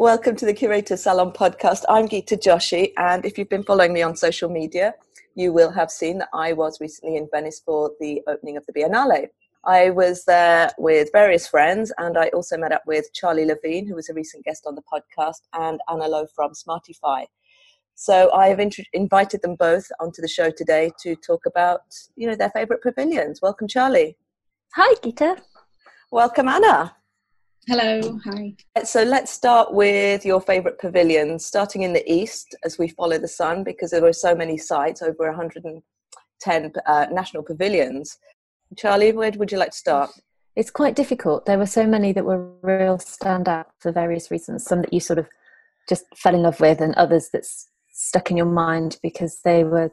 Welcome to the Curator Salon podcast. I'm Gita Joshi, and if you've been following me on social media, you will have seen that I was recently in Venice for the opening of the Biennale. I was there with various friends, and I also met up with Charlie Levine, who was a recent guest on the podcast, and Anna Lowe from Smartify. So I have int- invited them both onto the show today to talk about, you know, their favorite pavilions. Welcome, Charlie. Hi, Gita. Welcome, Anna. Hello, hi. So let's start with your favorite pavilions, starting in the east as we follow the sun, because there were so many sites, over 110 uh, national pavilions. Charlie, where would you like to start? It's quite difficult. There were so many that were real standout for various reasons. Some that you sort of just fell in love with, and others that stuck in your mind because they were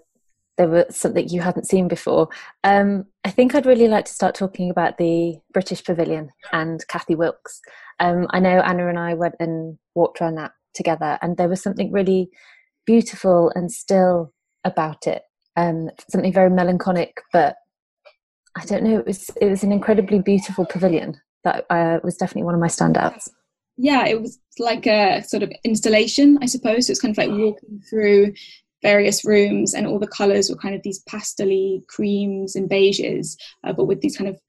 they was something you hadn't seen before. Um, I think I'd really like to start talking about the British Pavilion and Cathy Wilkes. Um, I know Anna and I went and walked around that together, and there was something really beautiful and still about it. Um, something very melancholic, but I don't know. It was it was an incredibly beautiful pavilion that uh, was definitely one of my standouts. Yeah, it was like a sort of installation, I suppose. So it's kind of like walking through various rooms and all the colors were kind of these pastely creams and beiges uh, but with these kind of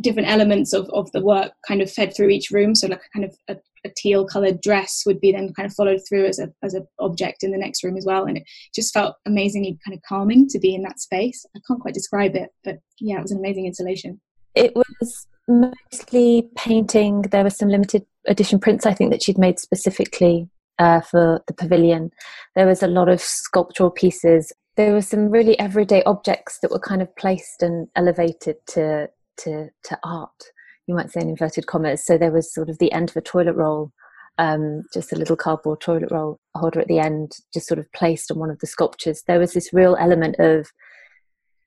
different elements of, of the work kind of fed through each room. So like a kind of a, a teal colored dress would be then kind of followed through as a as an object in the next room as well. And it just felt amazingly kind of calming to be in that space. I can't quite describe it but yeah it was an amazing installation. It was mostly painting. There were some limited edition prints i think that she'd made specifically uh, for the pavilion. There was a lot of sculptural pieces. There were some really everyday objects that were kind of placed and elevated to to to art. You might say in inverted commas. So there was sort of the end of a toilet roll, um, just a little cardboard toilet roll holder at the end, just sort of placed on one of the sculptures. There was this real element of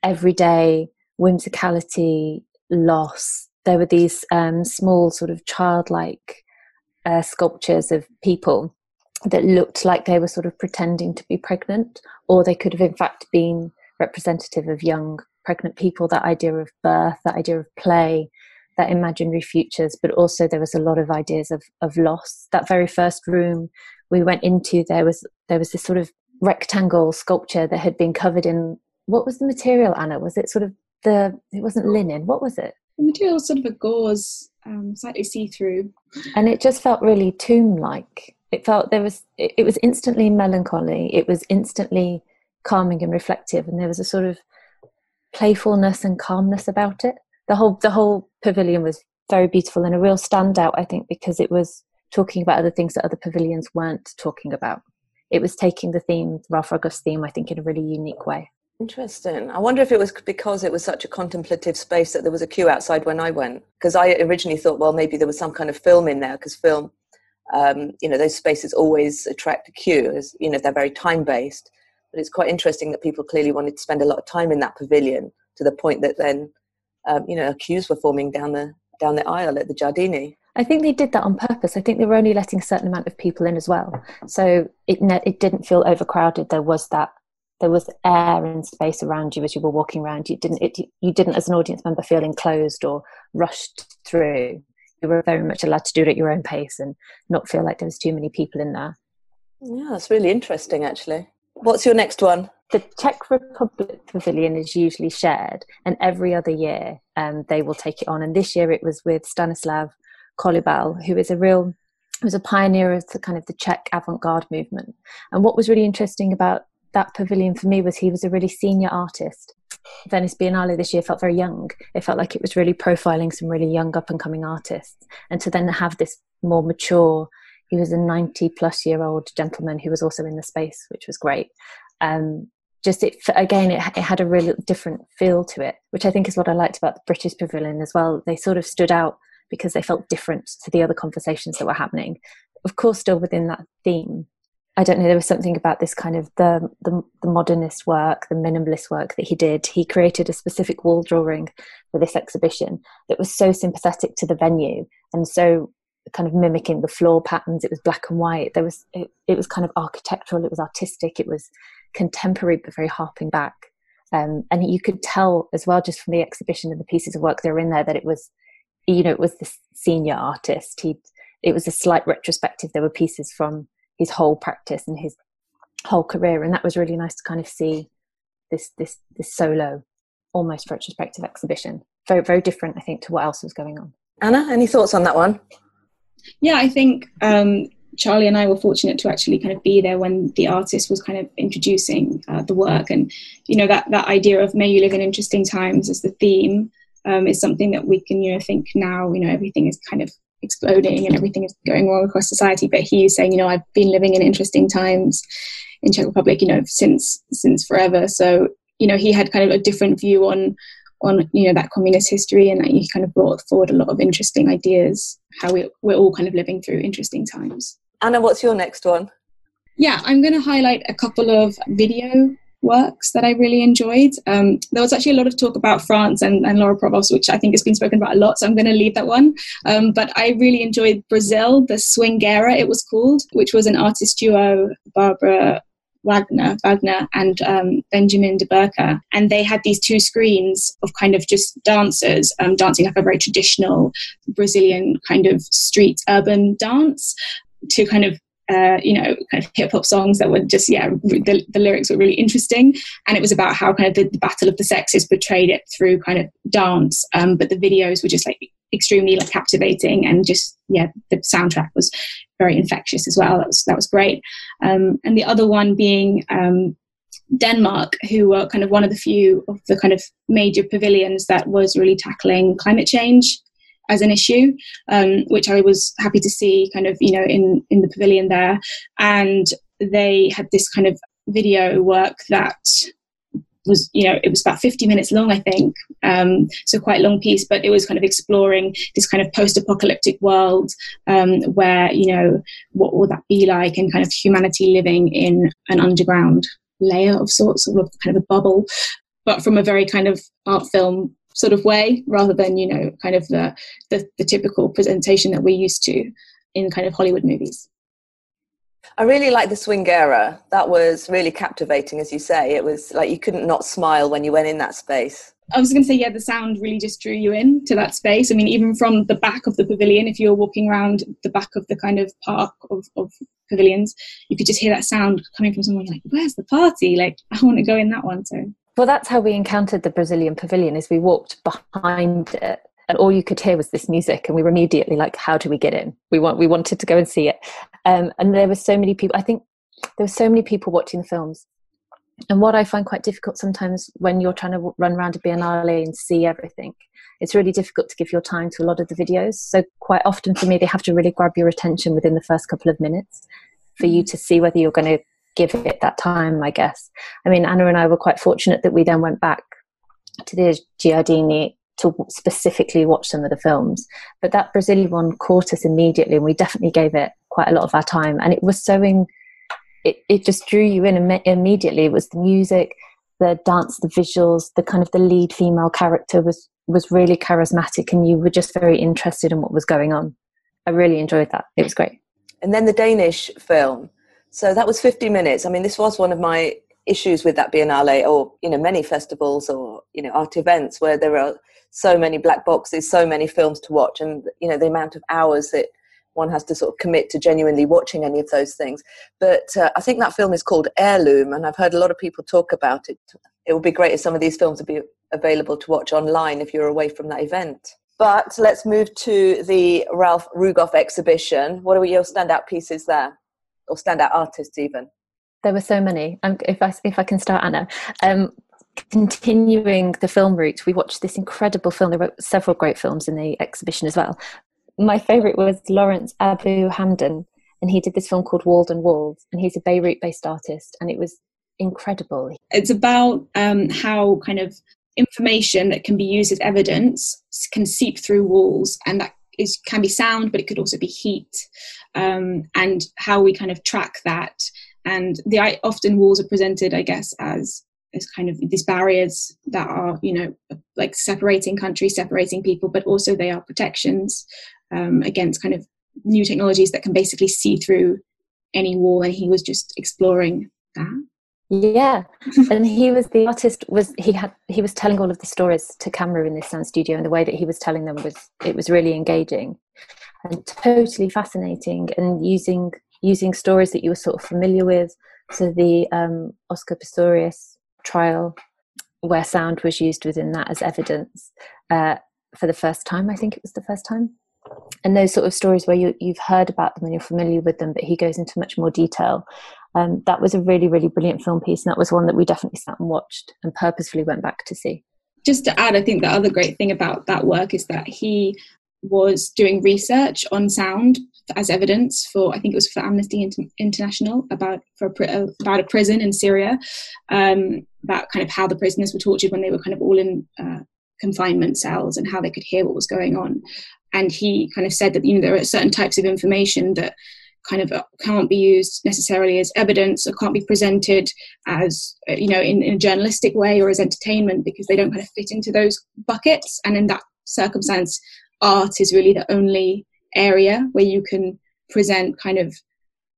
everyday whimsicality, loss. There were these um, small, sort of childlike uh, sculptures of people that looked like they were sort of pretending to be pregnant, or they could have in fact been representative of young pregnant people. That idea of birth, that idea of play, that imaginary futures, but also there was a lot of ideas of, of loss. That very first room we went into, there was there was this sort of rectangle sculpture that had been covered in what was the material, Anna? Was it sort of the it wasn't linen, what was it? The material was sort of a gauze, um, slightly see-through. And it just felt really tomb-like it felt there was it, it was instantly melancholy it was instantly calming and reflective and there was a sort of playfulness and calmness about it the whole the whole pavilion was very beautiful and a real standout i think because it was talking about other things that other pavilions weren't talking about it was taking the theme Ralph Rugoff's theme i think in a really unique way Interesting. I wonder if it was because it was such a contemplative space that there was a queue outside when I went. Because I originally thought, well, maybe there was some kind of film in there, because film um, you know those spaces always attract a queue as you know they're very time based but it's quite interesting that people clearly wanted to spend a lot of time in that pavilion to the point that then um, you know queues were forming down the down the aisle at the Giardini. I think they did that on purpose. I think they were only letting a certain amount of people in as well, so it it didn't feel overcrowded. There was that there was air and space around you as you were walking around. You didn't it, you didn't as an audience member feel enclosed or rushed through you were very much allowed to do it at your own pace and not feel like there was too many people in there. Yeah, that's really interesting actually. What's your next one? The Czech Republic Pavilion is usually shared, and every other year um, they will take it on. And this year it was with Stanislav Kolibal, who is a real was a pioneer of the kind of the Czech avant-garde movement. And what was really interesting about that pavilion for me was he was a really senior artist. Venice Biennale this year felt very young. It felt like it was really profiling some really young up and coming artists. And to then have this more mature, he was a 90 plus year old gentleman who was also in the space, which was great. Um, just it again, it, it had a really different feel to it, which I think is what I liked about the British Pavilion as well. They sort of stood out because they felt different to the other conversations that were happening. Of course, still within that theme, I don't know. There was something about this kind of the, the, the modernist work, the minimalist work that he did. He created a specific wall drawing for this exhibition that was so sympathetic to the venue and so kind of mimicking the floor patterns. It was black and white. There was it, it was kind of architectural. It was artistic. It was contemporary, but very harping back. Um, and you could tell as well, just from the exhibition and the pieces of work that were in there, that it was, you know, it was the senior artist. He it was a slight retrospective. There were pieces from his whole practice and his whole career, and that was really nice to kind of see this this this solo, almost retrospective exhibition. Very very different, I think, to what else was going on. Anna, any thoughts on that one? Yeah, I think um, Charlie and I were fortunate to actually kind of be there when the artist was kind of introducing uh, the work, and you know that that idea of "May you live in interesting times" as the theme um, is something that we can you know think now. You know, everything is kind of exploding and everything is going wrong across society, but he's saying, you know, I've been living in interesting times in Czech Republic, you know, since since forever. So you know, he had kind of a different view on on you know that communist history, and that he kind of brought forward a lot of interesting ideas. How we we're all kind of living through interesting times. Anna, what's your next one? Yeah, I'm going to highlight a couple of video works that I really enjoyed. Um, there was actually a lot of talk about France and, and, Laure Prouvost, which I think has been spoken about a lot, so I'm going to leave that one. Um, but I really enjoyed Brazil, the Swinguerra it was called, which was an artist duo, Barbara Wagner, Wagner and um, Benjamin de Burca. And they had these two screens of kind of just dancers um, dancing like a very traditional Brazilian kind of street urban dance to kind of uh, you know, kind of hip hop songs that were just, yeah, the, the, lyrics were really interesting. And it was about how kind of the, the battle of the sexes portrayed it through kind of dance. Um, but the videos were just like extremely like captivating and just, yeah, the soundtrack was very infectious as well. That was, that was great. Um, and the other one being, um, Denmark, who were kind of one of the few of the kind of major pavilions that was really tackling climate change as an issue, um, which I was happy to see kind of, you know, in, in the pavilion there. And they had this kind of video work that was, you know, it was about 50 minutes long, I think. Um, so quite a long piece, but it was kind of exploring this kind of post-apocalyptic world um, where, you know, what will that be like and kind of humanity living in an underground layer of sorts, of kind of a bubble, but from a very kind of art film sort of way rather than you know kind of the, the, the typical presentation that we're used to in kind of Hollywood movies. I really like the Swinguerra. That was really captivating, as you say. It was like you couldn't not smile when you went in that space. I was going to say, yeah, the sound really just drew you in to that space. I mean, even from the back of the pavilion, if you were walking around the back of the kind of park of, of pavilions, you could just hear that sound coming from someone. like, where's the party? Like, I want to go in that one. So well, that's how we encountered the Brazilian pavilion. Is we walked behind it, and all you could hear was this music, and we were immediately like, "How do we get in?" We want we wanted to go and see it, um, and there were so many people. I think there were so many people watching the films. And what I find quite difficult sometimes when you're trying to run around a biennale and see everything, it's really difficult to give your time to a lot of the videos. So quite often for me, they have to really grab your attention within the first couple of minutes for you to see whether you're going to give it that time, I guess. I mean, Anna and I were quite fortunate that we then went back to the Giardini to specifically watch some of the films. But that Brazilian one caught us immediately, and we definitely gave it quite a lot of our time. And it was so in, it, it just drew you in Im- immediately. It was the music, the dance, the visuals, the kind of the lead female character was was really charismatic, and you were just very interested in what was going on. I really enjoyed that. It was great. And then the Danish film, so that was 50 minutes. I mean, this was one of my issues with that Biennale or, you know, many festivals or, you know, art events where there are so many black boxes, so many films to watch and, you know, the amount of hours that one has to sort of commit to genuinely watching any of those things. But uh, I think that film is called Heirloom and I've heard a lot of people talk about it. It would be great if some of these films would be available to watch online if you're away from that event. But let's move to the Ralph Rugoff exhibition. What are your standout pieces there? Or standout artists even? There were so many. Um, if I if I can start, Anna. Um, continuing the film route, we watched this incredible film. There were several great films in the exhibition as well. My favourite was Lawrence Abu Hamdan, and he did this film called Walled Unwalled, and he's a Beirut-based artist, and it was incredible. It's about um, how kind of information that can be used as evidence can seep through walls, and that is can be sound, but it could also be heat um, and how we kind of track that. And the often walls are presented, I guess, as as kind of these barriers that are, you know, like separating countries, separating people, but also they are protections um, against kind of new technologies that can basically see through any wall. And he was just exploring that. Yeah, and he was the artist. Was he had he was telling all of the stories to camera in this sound studio, and the way that he was telling them was it was really engaging. and totally fascinating and using using stories that you were sort of familiar with. So the um, Oscar Pistorius trial, where sound was used within that as evidence uh, for the first time. I think it was the first time. And those sort of stories where you, you've heard about them and you're familiar with them, but he goes into much more detail. Um, that was a really, really brilliant film piece, and that was one that we definitely sat and watched and purposefully went back to see. Just to add, I think the other great thing about that work is that he was doing research on sound as evidence for I think it was for Amnesty International about for a, uh, about a prison in Syria, um, about kind of how the prisoners were tortured when they were kind of all in uh, confinement cells and how they could hear what was going on. And he kind of said that you know there are certain types of information that kind of uh, can't be used necessarily as evidence or can't be presented as uh, you know in, in a journalistic way or as entertainment because they don't kind of fit into those buckets. And in that circumstance, art is really the only area where you can present kind of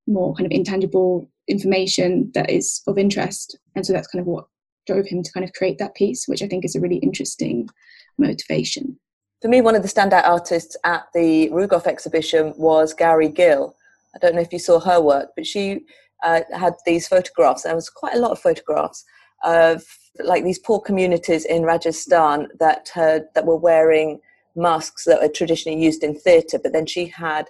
more kind of intangible information that is of interest. And so that's kind of what drove him to kind of create that piece, which I think is a really interesting motivation. For me, one of the standout artists at the Rugoff exhibition was Gauri Gill. I don't know if you saw her work, but she uh, had these photographs. There was quite a lot of photographs of like these poor communities in Rajasthan that had, that were wearing masks that are traditionally used in theatre, but then she had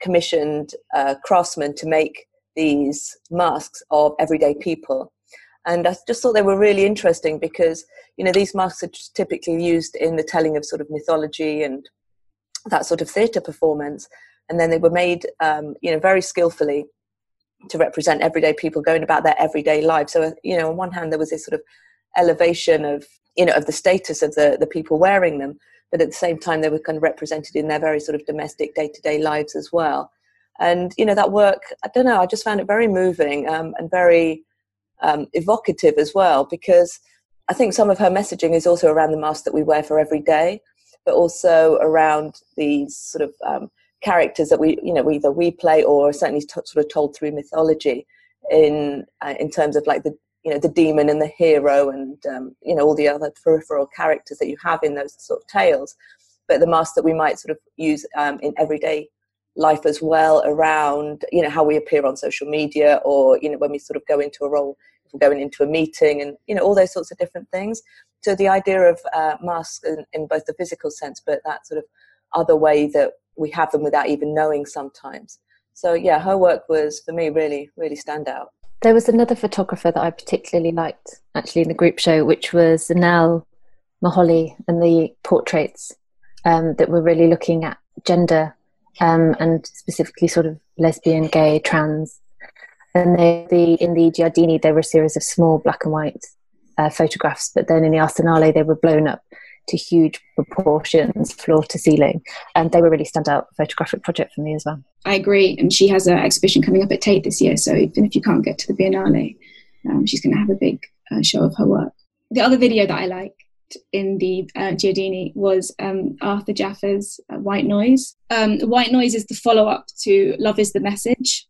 commissioned uh, craftsmen to make these masks of everyday people. And I just thought they were really interesting because, you know, these masks are typically used in the telling of sort of mythology and that sort of theatre performance. And then they were made, um, you know, very skillfully to represent everyday people going about their everyday lives. So, you know, on one hand, there was this sort of elevation of, you know, of the status of the, the people wearing them but at the same time they were kind of represented in their very sort of domestic day-to-day lives as well and you know that work i don't know i just found it very moving um, and very um, evocative as well because i think some of her messaging is also around the mask that we wear for every day but also around these sort of um, characters that we you know either we play or certainly t- sort of told through mythology in uh, in terms of like the you know the demon and the hero and um, you know all the other peripheral characters that you have in those sort of tales. But the mask that we might sort of use um, in everyday life as well around you know how we appear on social media or you know when we sort of go into a role if we're going into a meeting and you know all those sorts of different things. So the idea of uh, masks in, in both the physical sense but that sort of other way that we have them without even knowing sometimes. So yeah her work was for me really really stand out. There was another photographer that I particularly liked actually in the group show, which was Zanele Muholi and the portraits um, that were really looking at gender um, and specifically sort of lesbian, gay, trans. And they, the, in the Giardini, there were a series of small black and white uh, photographs, but then in the Arsenale, they were blown up to huge proportions, floor to ceiling. And they were really standout photographic project for me as well. I agree. And she has an exhibition coming up at Tate this year. So even if you can't get to the Biennale, um, she's going to have a big uh, show of her work. The other video that I liked in the uh, Giardini was um, Arthur Jafa's uh, White Noise. Um, White Noise is the follow up to Love is the Message.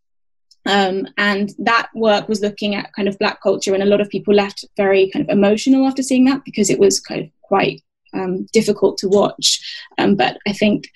Um, and that work was looking at kind of black culture, and a lot of people left very kind of emotional after seeing that because it was kind of quite um, difficult to watch. Um, but I think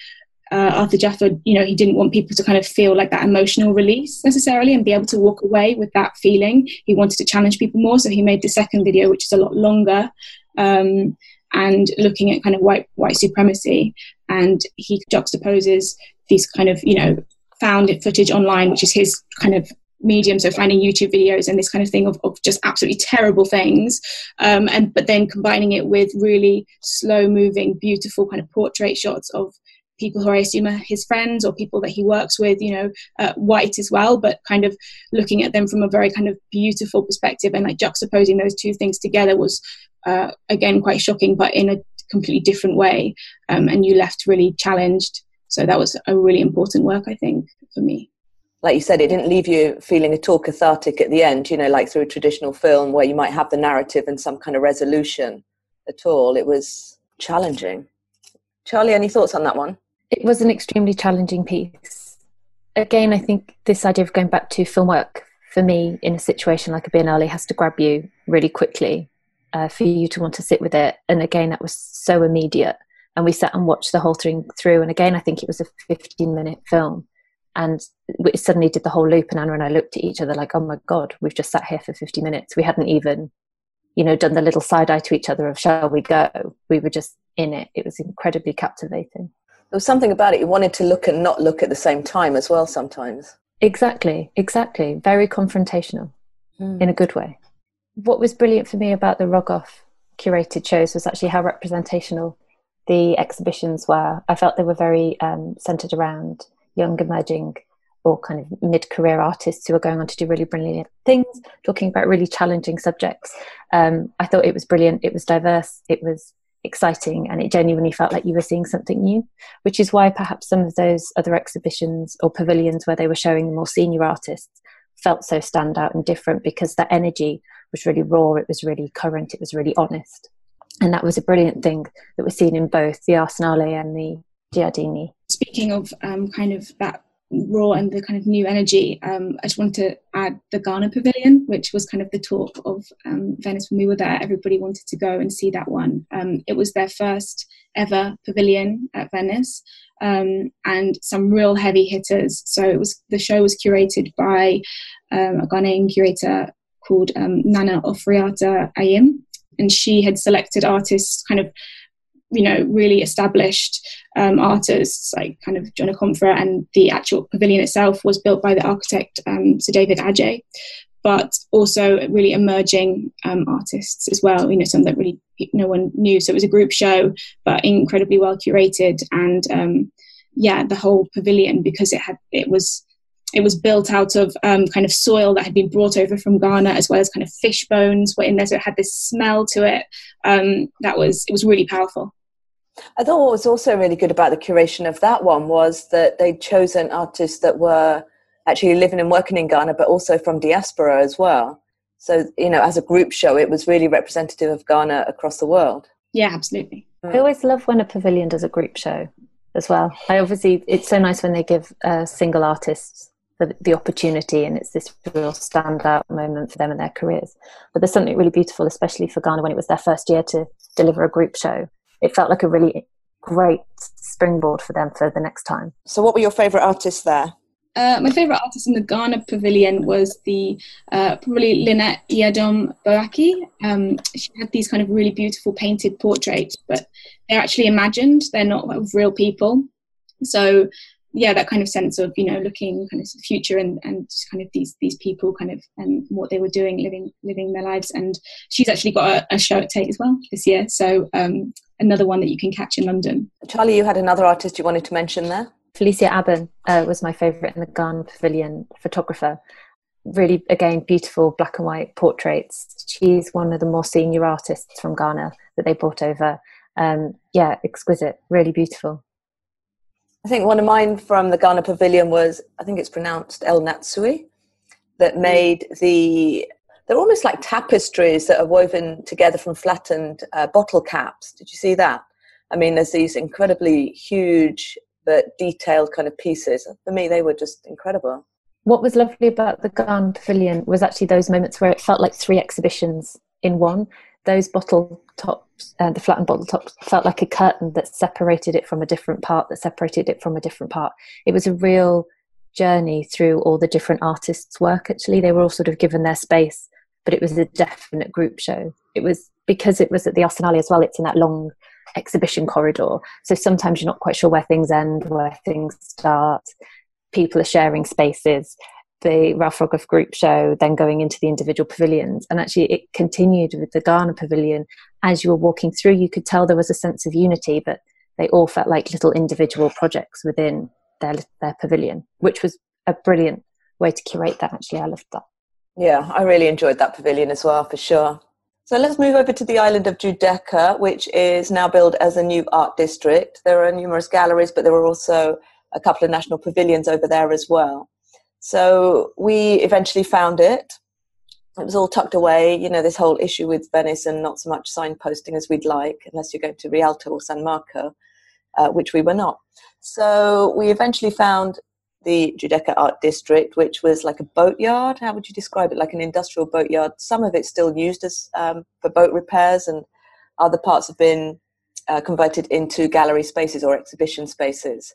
uh, Arthur Jafa, you know, he didn't want people to kind of feel like that emotional release necessarily and be able to walk away with that feeling. He wanted to challenge people more, so he made the second video, which is a lot longer. Um, and looking at kind of white white supremacy, and he juxtaposes these kind of you know found footage online, which is his kind of medium so finding youtube videos and this kind of thing of, of just absolutely terrible things um, and but then combining it with really slow moving beautiful kind of portrait shots of people who I assume are his friends or people that he works with, you know, uh, white as well, but kind of looking at them from a very kind of beautiful perspective and like juxtaposing those two things together was uh, again quite shocking, but in a completely different way. Um, and you left really challenged. So that was a really important work, I think, for me like you said, it didn't leave you feeling at all cathartic at the end, you know, like through a traditional film where you might have the narrative and some kind of resolution at all. It was challenging. Charlie, any thoughts on that one? It was an extremely challenging piece. Again, I think this idea of going back to film work for me in a situation like a Biennale has to grab you really quickly uh, for you to want to sit with it. And again, that was so immediate and we sat and watched the whole thing through. And again, I think it was a 15 minute film. And we suddenly did the whole loop, and Anna and I looked at each other like, "Oh my god, we've just sat here for 50 minutes. We hadn't even, you know, done the little side eye to each other of shall we go? We were just in it. It was incredibly captivating. There was something about it you wanted to look and not look at the same time as well. Sometimes. Exactly, exactly. Very confrontational mm. in a good way. What was brilliant for me about the Rugoff curated shows was actually how representational the exhibitions were. I felt they were very um, centered around young emerging or kind of mid-career artists who are going on to do really brilliant things, talking about really challenging subjects. Um, I thought it was brilliant. It was diverse. It was exciting, and it genuinely felt like you were seeing something new. Which is why perhaps some of those other exhibitions or pavilions where they were showing the more senior artists felt so standout and different because that energy was really raw. It was really current. It was really honest and that was a brilliant thing that was seen in both the Arsenale and the Giardini. Speaking of um, kind of that raw and the kind of new energy, um, I just wanted to add the Ghana Pavilion, which was kind of the talk of um, Venice when we were there. Everybody wanted to go and see that one. Um, it was their first ever pavilion at Venice. Um, and some real heavy hitters. So it was the show was curated by um, a Ghanaian curator called Nana Oforiatta Ayim, and she had selected artists kind of you know really established um, artists like kind of John Akomfrah and the actual pavilion itself was built by the architect um, Sir David Adjaye but also really emerging um, artists as well you know some that really no one knew. So it was a group show but incredibly well curated and um, yeah the whole pavilion because it had it was it was built out of um, kind of soil that had been brought over from Ghana, as well as kind of fish bones were in there, so it had this smell to it. Um, that was it was really powerful. I thought what was also really good about the curation of that one was that they'd chosen artists that were actually living and working in Ghana, but also from diaspora as well. So you know, as a group show, it was really representative of Ghana across the world. Yeah, absolutely. I always love when a pavilion does a group show as well. I obviously it's so nice when they give uh, single artists the, the opportunity and it's this real standout moment for them in their careers. But there's something really beautiful, especially for Ghana when it was their first year to deliver a group show. It felt like a really great springboard for them for the next time. So, what were your favourite artists there? Uh, my favourite artist in the Ghana pavilion was the uh, probably Lynette Iadom Boaki. Um, she had these kind of really beautiful painted portraits, but they're actually imagined. They're not of real people. So yeah, that kind of sense of you know looking kind of future and and kind of these these people kind of and what they were doing, living living their lives. And she's actually got a, a show at Tate as well this year, so um, another one that you can catch in London. Charlie, you had another artist you wanted to mention there. Felicia Abban uh, was my favourite in the Ghana Pavilion photographer. Really, again, beautiful black and white portraits. She's one of the more senior artists from Ghana that they brought over. Um, yeah, exquisite, really beautiful. I think one of mine from the Ghana Pavilion was, I think it's pronounced El Anatsui, that mm. made the, they're almost like tapestries that are woven together from flattened uh, bottle caps. Did you see that? I mean, there's these incredibly huge but detailed kind of pieces. For me, they were just incredible. What was lovely about the Ghana Pavilion was actually those moments where it felt like three exhibitions in one those bottle tops, uh, the flattened bottle tops, felt like a curtain that separated it from a different part, that separated it from a different part. It was a real journey through all the different artists' work, actually. They were all sort of given their space, but it was a definite group show. It was because it was at the Arsenale as well, it's in that long exhibition corridor. So sometimes you're not quite sure where things end, where things start. People are sharing spaces the Ralph Rugoff group show, then going into the individual pavilions. And actually, it continued with the Ghana pavilion. As you were walking through, you could tell there was a sense of unity, but they all felt like little individual projects within their, their pavilion, which was a brilliant way to curate that. Actually, I loved that. Yeah, I really enjoyed that pavilion as well, for sure. So let's move over to the island of Giudecca, which is now built as a new art district. There are numerous galleries, but there are also a couple of national pavilions over there as well. So we eventually found it. It was all tucked away, you know, this whole issue with Venice and not so much signposting as we'd like, unless you're going to Rialto or San Marco, uh, which we were not. So we eventually found the Giudecca Art District, which was like a boatyard. How would you describe it? Like an industrial boatyard. Some of it's still used as um, for boat repairs, and other parts have been uh, converted into gallery spaces or exhibition spaces.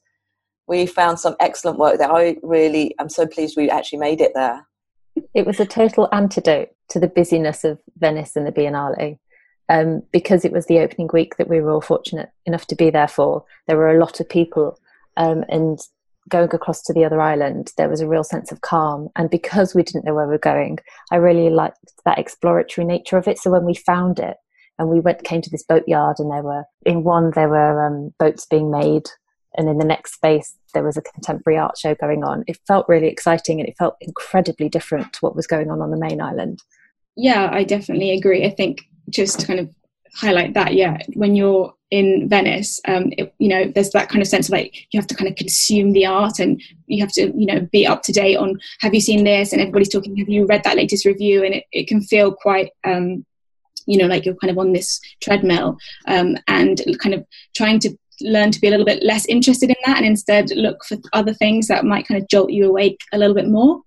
We found some excellent work there. I really am so pleased we actually made it there. It was a total antidote to the busyness of Venice and the Biennale. Um, because it was the opening week that we were all fortunate enough to be there for, there were a lot of people. Um, and going across to the other island, there was a real sense of calm. And because we didn't know where we were going, I really liked that exploratory nature of it. So when we found it, and we went came to this boatyard and there were in one there were um, boats being made and in the next space there was a contemporary art show going on. It felt really exciting and it felt incredibly different to what was going on on the main island. Yeah i definitely agree. I think just to kind of highlight that yeah when you're in venice um, it, you know there's that kind of sense of like you have to kind of consume the art and you have to you know be up to date on have you seen this? And everybody's talking have you read that latest review? And it, it can feel quite um, you know like you're kind of on this treadmill um, and kind of trying to learn to be a little bit less interested in that and instead look for other things that might kind of jolt you awake a little bit more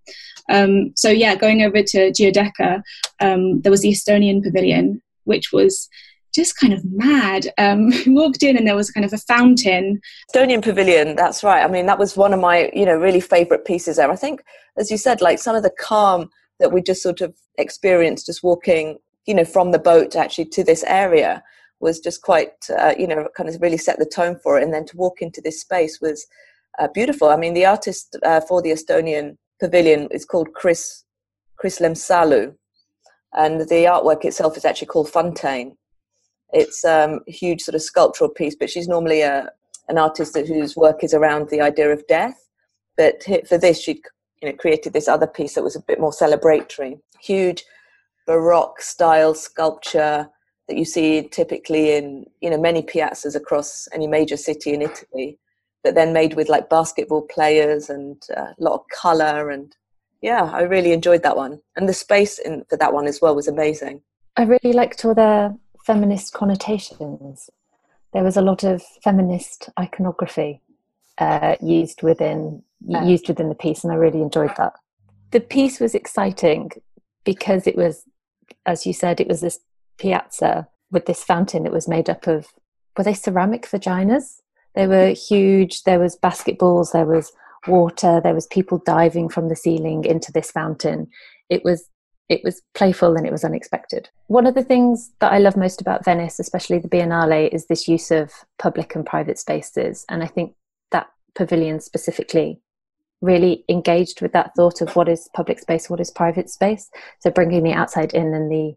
um, so yeah going over to Giudecca um, there was the estonian pavilion which was just kind of mad. Um, we walked in and there was kind of a fountain. Estonian Pavilion, that's right. I mean, that was one of my, you know, really favourite pieces there. I think, as you said, like some of the calm that we just sort of experienced just walking you know from the boat actually to this area was just quite uh, you know kind of really set the tone for it. And then to walk into this space was uh, beautiful. I mean the artist uh, for the estonian pavilion is called chris Kris Lemsalu. And the artwork itself is actually called fontaine. It's um, a huge sort of sculptural piece but she's normally a, an artist whose work is around the idea of death. But for this she you know created this other piece that was a bit more celebratory. Huge Baroque style sculpture that you see typically in you know many piazzas across any major city in Italy, but then made with like basketball players and uh, a lot of color and yeah, I really enjoyed that one. And the space in, for that one as well was amazing. I really liked all the feminist connotations. There was a lot of feminist iconography uh, used within uh, used within the piece, and I really enjoyed that. The piece was exciting because it was as you said, it was this piazza with this fountain that was made up of were they ceramic vaginas? They were huge. There was basketballs. There was water. There was people diving from the ceiling into this fountain. It was it was playful and it was unexpected. One of the things that I love most about Venice, especially the Biennale, is this use of public and private spaces. And I think that pavilion specifically really engaged with that thought of what is public space, what is private space. So bringing the outside in and the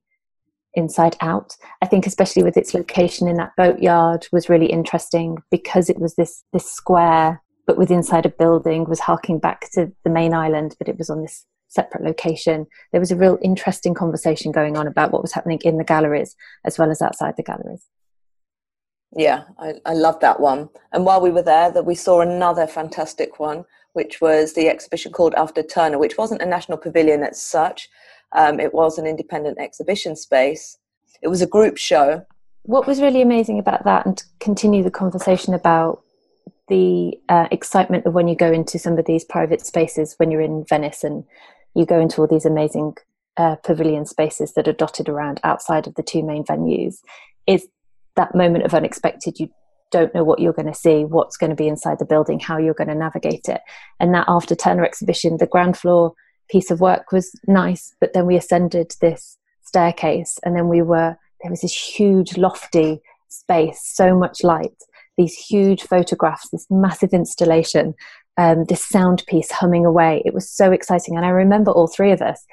inside out. I think especially with its location in that boatyard was really interesting because it was this this square but with inside a building was harking back to the main island but it was on this separate location. There was a real interesting conversation going on about what was happening in the galleries as well as outside the galleries. Yeah, I, I love that one. And while we were there, that we saw another fantastic one, which was the exhibition called After Turner, which wasn't a national pavilion as such. Um, it was an independent exhibition space. It was a group show. What was really amazing about that, and to continue the conversation about the uh, excitement of when you go into some of these private spaces when you're in Venice and you go into all these amazing uh, pavilion spaces that are dotted around outside of the two main venues, is that moment of unexpected. You don't know what you're going to see, what's going to be inside the building, how you're going to navigate it. And that after Turner exhibition, the ground floor piece of work was nice, but then we ascended this staircase and then we were, there was this huge lofty space, so much light, these huge photographs, this massive installation, um, this sound piece humming away. It was so exciting. And I remember all three of us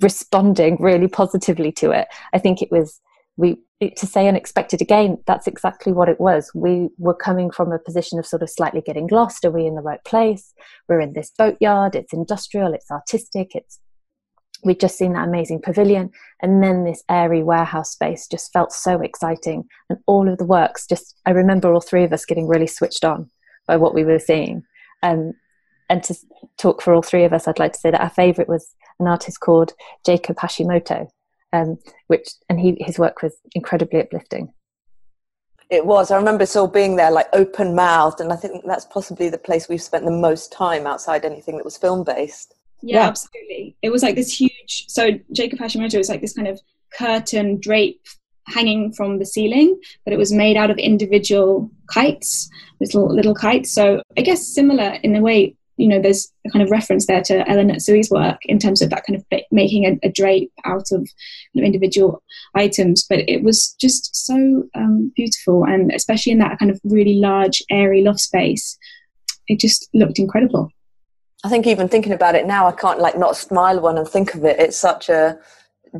responding really positively to it. I think it was we to say unexpected again that's exactly what it was. We were coming from a position of sort of slightly getting lost. Are we in the right place? We're in this boatyard. It's industrial. It's artistic. It's we'd just seen that amazing pavilion. And then this airy warehouse space just felt so exciting. And all of the works just i remember all three of us getting really switched on by what we were seeing. Um, and to talk for all three of us i'd like to say that our favorite was an artist called jacob hashimoto um, which and he his work was incredibly uplifting. It was. I remember still being there, like open mouthed, and I think that's possibly the place we've spent the most time outside anything that was film based. Yeah, yeah, absolutely. It was like this huge. So Jacob Hashimoto was like this kind of curtain drape hanging from the ceiling, but it was made out of individual kites, little little kites. So I guess similar in a way. You know, there's a kind of reference there to El Anatsui's work in terms of that kind of making a, a drape out of you know, individual items. But it was just so um, beautiful, and especially in that kind of really large, airy loft space, it just looked incredible. I think even thinking about it now, I can't like not smile when I think of it. It's such a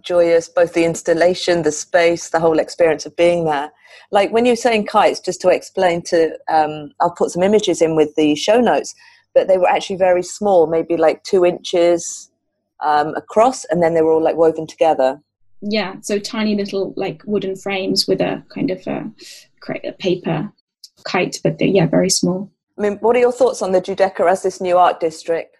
joyous, both the installation, the space, the whole experience of being there. Like when you're saying kites, just to explain to, um, I'll put some images in with the show notes, but they were actually very small, maybe like two inches um, across, and then they were all like woven together. Yeah, so tiny little like wooden frames with a kind of a, a paper kite, but they're yeah, very small. I mean, what are your thoughts on the Giudecca as this new art district?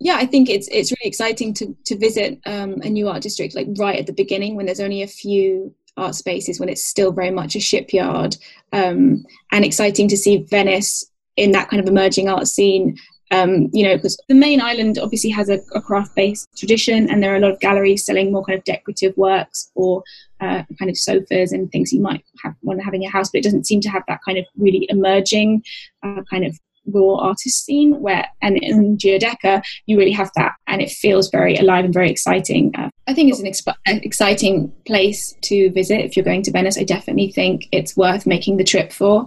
yeah, I think it's it's really exciting to to visit um, a new art district like right at the beginning when there's only a few art spaces when it's still very much a shipyard, um, and exciting to see Venice in that kind of emerging art scene. Um, you know, because the main island obviously has a, a craft-based tradition, and there are a lot of galleries selling more kind of decorative works or uh, kind of sofas and things you might have want to have in your house, but it doesn't seem to have that kind of really emerging uh, kind of raw artist scene where and in Giudecca you really have that and it feels very alive and very exciting uh, I think it's an exp- exciting place to visit if you're going to Venice I definitely think it's worth making the trip for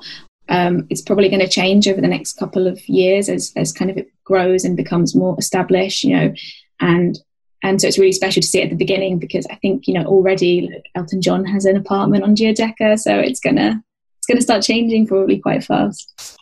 um, it's probably going to change over the next couple of years as, as kind of it grows and becomes more established you know and and so it's really special to see it at the beginning because I think you know already like Elton John has an apartment on Giudecca so it's gonna it's gonna start changing probably quite fast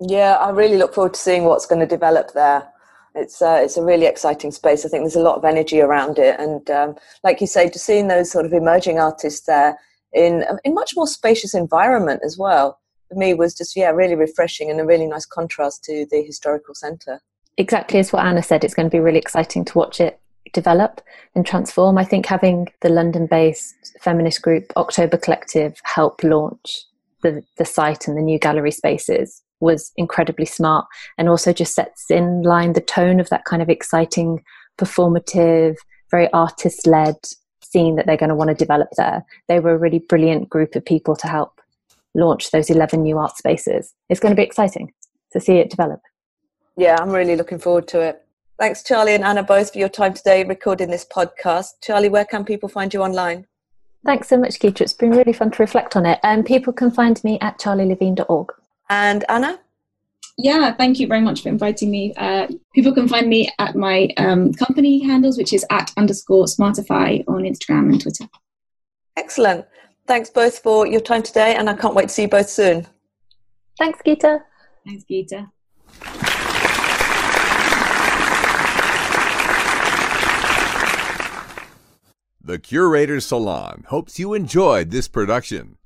yeah, I really look forward to seeing what's going to develop there. It's uh, it's a really exciting space. I think there's a lot of energy around it, and um, like you say, to seeing those sort of emerging artists there in in much more spacious environment as well for me was just yeah really refreshing and a really nice contrast to the historical centre. Exactly as what Anna said, it's going to be really exciting to watch it develop and transform. I think having the London-based feminist group October Collective help launch the the site and the new gallery spaces was incredibly smart and also just sets in line the tone of that kind of exciting, performative, very artist led scene that they're going to want to develop there. They were a really brilliant group of people to help launch those 11 new art spaces. It's going to be exciting to see it develop. Yeah, I'm really looking forward to it. Thanks, Charlie and Anna, both for your time today recording this podcast. Charlie, where can people find you online? Thanks so much, Gita. It's been really fun to reflect on it. And um, people can find me at charlielevine.org. And Anna? Yeah, thank you very much for inviting me. Uh, people can find me at my um, company handles, which is at underscore smartify on Instagram and Twitter. Excellent. Thanks both for your time today, and I can't wait to see you both soon. Thanks, Gita. Thanks, Gita. The Curator's Salon hopes you enjoyed this production.